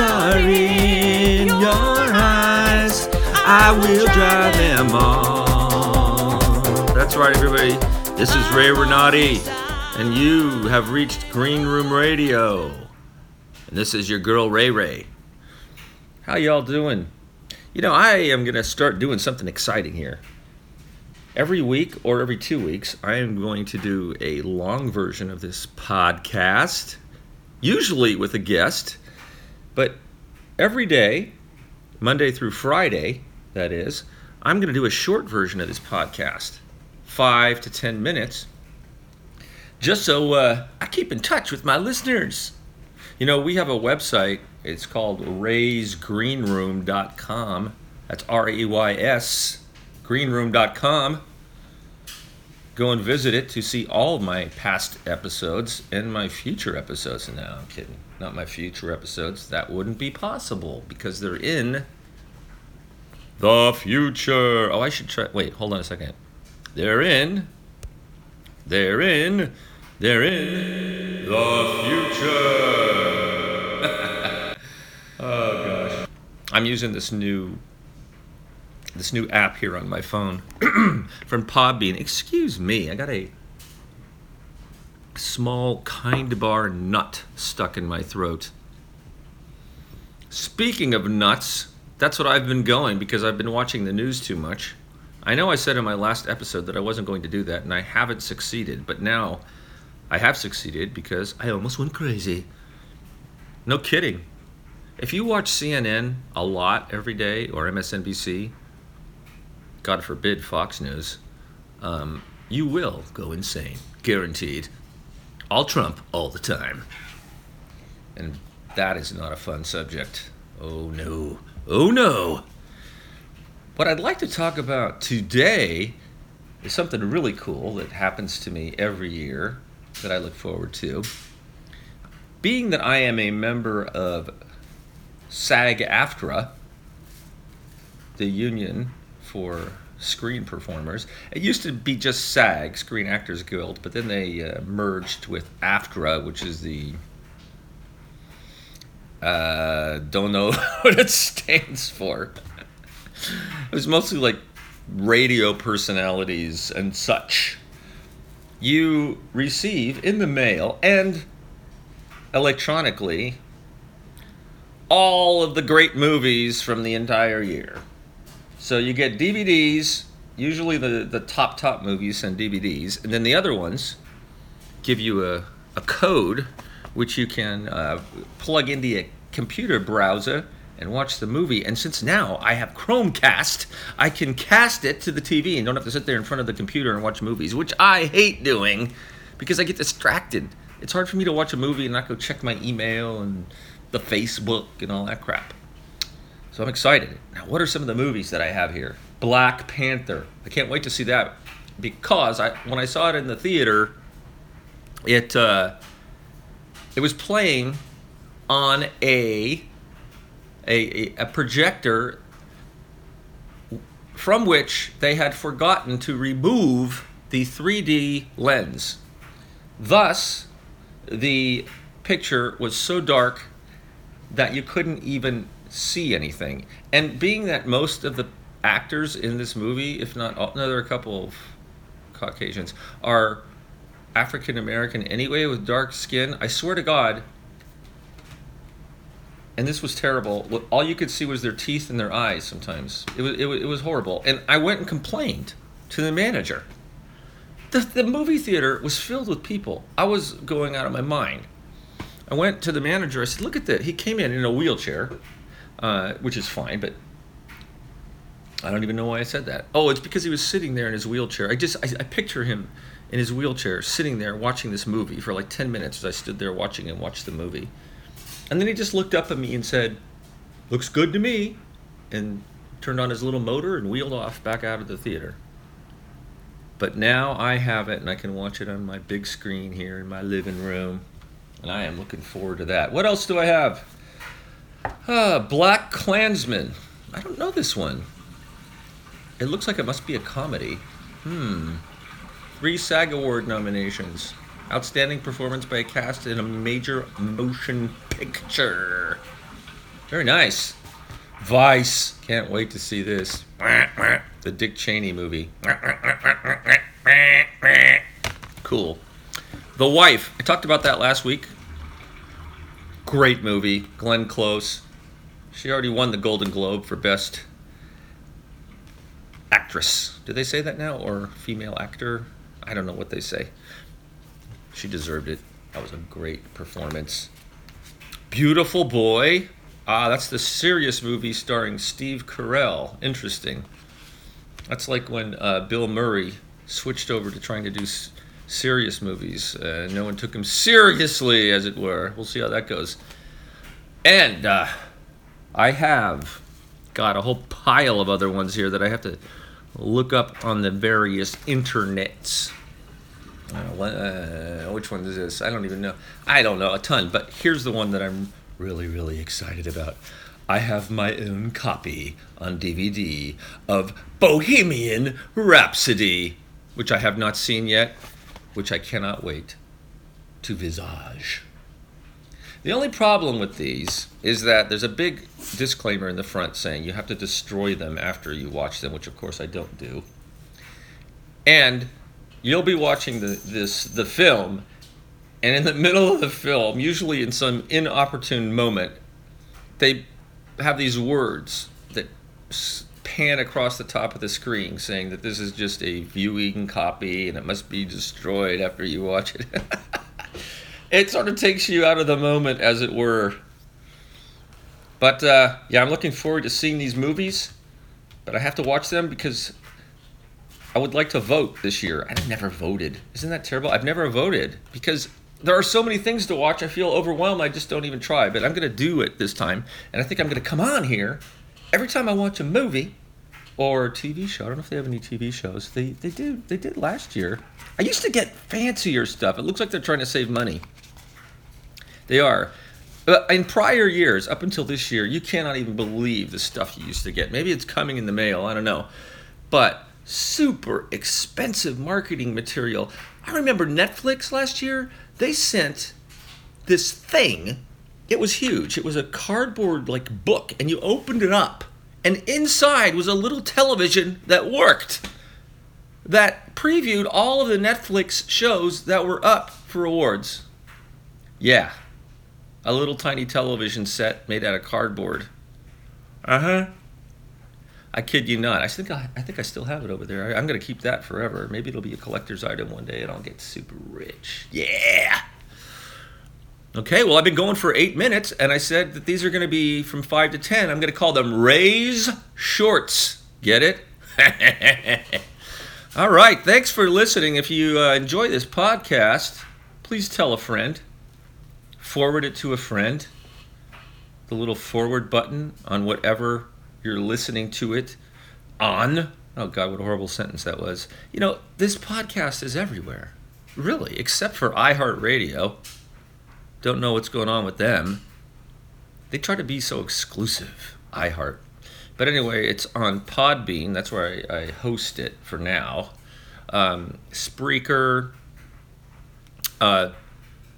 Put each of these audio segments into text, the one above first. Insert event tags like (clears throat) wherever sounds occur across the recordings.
are in your eyes, I will dry them all. That's right, everybody. This is Ray Renati, and you have reached Green Room Radio. And this is your girl Ray Ray. How y'all doing? You know, I am going to start doing something exciting here. Every week or every two weeks, I am going to do a long version of this podcast, usually with a guest, but every day, Monday through Friday, that is, I'm going to do a short version of this podcast, five to ten minutes, just so uh, I keep in touch with my listeners. You know, we have a website. It's called raysgreenroom.com. That's R E Y S, greenroom.com. Go and visit it to see all my past episodes and my future episodes. No, I'm kidding. Not my future episodes. That wouldn't be possible because they're in the future. Oh, I should try. Wait, hold on a second. They're in. They're in. They're in the future. (laughs) oh gosh. I'm using this new this new app here on my phone (clears throat) from Podbean. Excuse me, I got a small kind bar nut stuck in my throat. Speaking of nuts, that's what I've been going because I've been watching the news too much. I know I said in my last episode that I wasn't going to do that, and I haven't succeeded, but now I have succeeded because I almost went crazy. No kidding. If you watch CNN a lot every day or MSNBC, God forbid Fox News, um, you will go insane. Guaranteed. All Trump all the time. And that is not a fun subject. Oh no. Oh no. What I'd like to talk about today is something really cool that happens to me every year that I look forward to. Being that I am a member of SAG AFTRA, the union for screen performers. It used to be just SAG, Screen Actors Guild, but then they uh, merged with AFTRA, which is the uh, don't know (laughs) what it stands for. it was mostly like radio personalities and such. You receive in the mail and electronically all of the great movies from the entire year. So you get DVDs, usually the, the top, top movies send DVDs, and then the other ones give you a, a code which you can uh, plug into a computer browser and watch the movie. And since now I have Chromecast, I can cast it to the TV and don't have to sit there in front of the computer and watch movies, which I hate doing because I get distracted. It's hard for me to watch a movie and not go check my email and the Facebook and all that crap. So I'm excited. Now, what are some of the movies that I have here? Black Panther. I can't wait to see that because I when I saw it in the theater, it uh, it was playing on a, a a projector from which they had forgotten to remove the 3D lens. Thus, the picture was so dark that you couldn't even see anything. And being that most of the actors in this movie, if not all, no, there are a couple of Caucasians, are African American anyway with dark skin, I swear to God, and this was terrible. All you could see was their teeth and their eyes sometimes. It was, it was, it was horrible. And I went and complained to the manager. The, the movie theater was filled with people. I was going out of my mind. I went to the manager. I said, "Look at that." He came in in a wheelchair, uh, which is fine, but I don't even know why I said that. Oh, it's because he was sitting there in his wheelchair. I just I, I picture him in his wheelchair sitting there watching this movie for like ten minutes as I stood there watching him watch the movie, and then he just looked up at me and said, "Looks good to me," and turned on his little motor and wheeled off back out of the theater. But now I have it and I can watch it on my big screen here in my living room. And I am looking forward to that. What else do I have? Uh, Black Klansman. I don't know this one. It looks like it must be a comedy. Hmm. three SAG Award nominations. Outstanding performance by a cast in a major motion picture. Very nice. Vice. Can't wait to see this. The Dick Cheney movie. Cool. The Wife. I talked about that last week. Great movie. Glenn Close. She already won the Golden Globe for Best Actress. Do they say that now? Or female actor? I don't know what they say. She deserved it. That was a great performance. Beautiful Boy. Ah, that's the serious movie starring Steve Carell. Interesting. That's like when uh, Bill Murray switched over to trying to do s- serious movies. Uh, no one took him seriously, as it were. We'll see how that goes. And uh, I have got a whole pile of other ones here that I have to look up on the various internets. Uh, uh, which one is this? I don't even know. I don't know a ton, but here's the one that I'm really, really excited about. I have my own copy on DVD of Bohemian Rhapsody, which I have not seen yet, which I cannot wait to visage. The only problem with these is that there's a big disclaimer in the front saying you have to destroy them after you watch them, which of course I don't do. And you'll be watching the this the film and in the middle of the film, usually in some inopportune moment, they have these words that pan across the top of the screen saying that this is just a viewing copy and it must be destroyed after you watch it. (laughs) it sort of takes you out of the moment, as it were. But uh, yeah, I'm looking forward to seeing these movies, but I have to watch them because I would like to vote this year. I've never voted. Isn't that terrible? I've never voted because there are so many things to watch. I feel overwhelmed. I just don't even try. But I'm going to do it this time. And I think I'm going to come on here every time I watch a movie or a TV show. I don't know if they have any TV shows. They they do. They did last year. I used to get fancier stuff. It looks like they're trying to save money. They are. In prior years, up until this year, you cannot even believe the stuff you used to get. Maybe it's coming in the mail. I don't know. But super expensive marketing material. I remember Netflix last year, they sent this thing. It was huge. It was a cardboard like book and you opened it up and inside was a little television that worked. That previewed all of the Netflix shows that were up for awards. Yeah. A little tiny television set made out of cardboard. Uh-huh. I kid you not. I think I, I think I still have it over there. I, I'm gonna keep that forever. Maybe it'll be a collector's item one day, and I'll get super rich. Yeah. Okay. Well, I've been going for eight minutes, and I said that these are gonna be from five to ten. I'm gonna call them Ray's Shorts. Get it? (laughs) All right. Thanks for listening. If you uh, enjoy this podcast, please tell a friend. Forward it to a friend. The little forward button on whatever you're listening to it on. Oh, God, what a horrible sentence that was. You know, this podcast is everywhere, really, except for iHeartRadio. Don't know what's going on with them. They try to be so exclusive, iHeart. But anyway, it's on Podbean. That's where I, I host it for now. Um, Spreaker. Uh,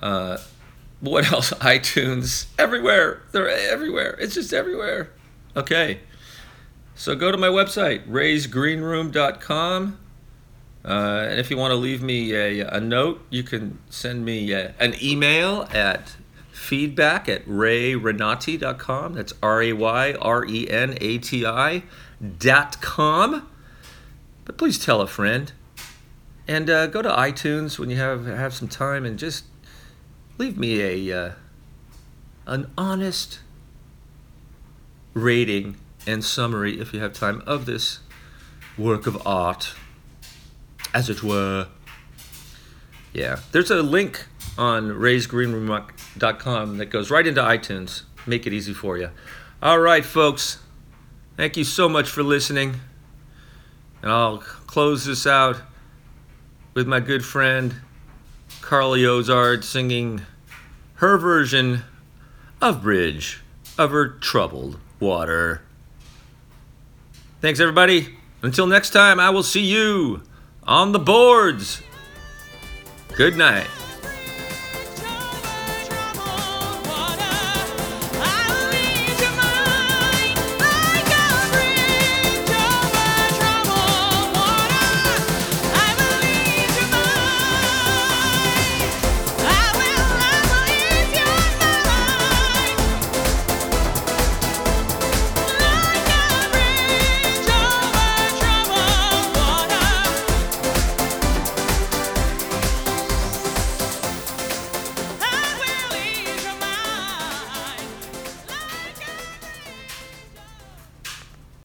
uh, what else? (laughs) iTunes. Everywhere. They're everywhere. It's just everywhere. Okay. So go to my website, raysgreenroom.com. Uh, and if you want to leave me a, a note, you can send me a, an email at feedback at rayrenati.com. That's R A Y R E N A T I dot com. But please tell a friend. And uh, go to iTunes when you have, have some time and just leave me a uh, an honest rating and summary, if you have time, of this work of art, as it were. Yeah, there's a link on raysgreenroom.com that goes right into iTunes. Make it easy for you. All right, folks. Thank you so much for listening. And I'll close this out with my good friend Carly Ozard singing her version of Bridge over Troubled Water. Thanks, everybody. Until next time, I will see you on the boards. Good night.